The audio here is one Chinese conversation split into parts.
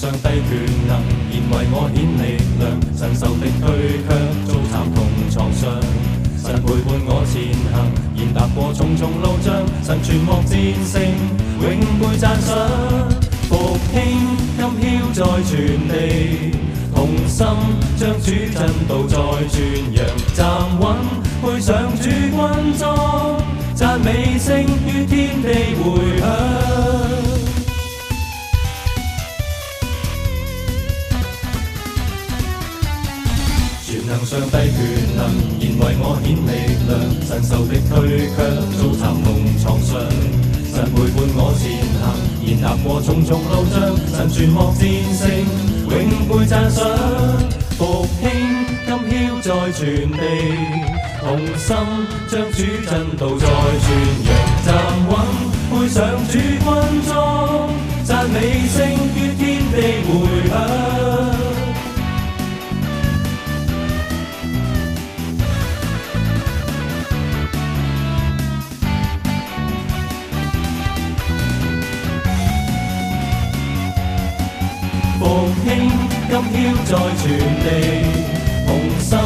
上帝权能，然为我显力量。神受力退却，遭惨痛创伤。神陪伴我前行，然踏过重重路障。神全望战胜，永被讚赏。复兴今飘在全地，同心将主真道再传扬。站稳配上主军装，赞美声于天地回响。让上帝权能，然为我显力量。神仇敌退，却遭残龙创伤。神陪伴我前行，然踏过重重路障。神全幕战胜，永被赞赏。复兴今禧再传，地同心将主真道再传扬。站稳，背上主军装，赞美声。复听今宵再传地，同心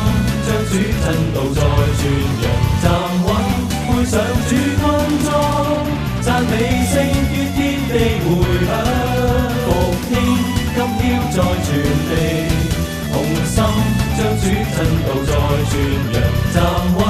将主震道再传扬，站稳背上主军装，赞美声于天地回响。复听今宵再传地，同心将主震道再传扬，站。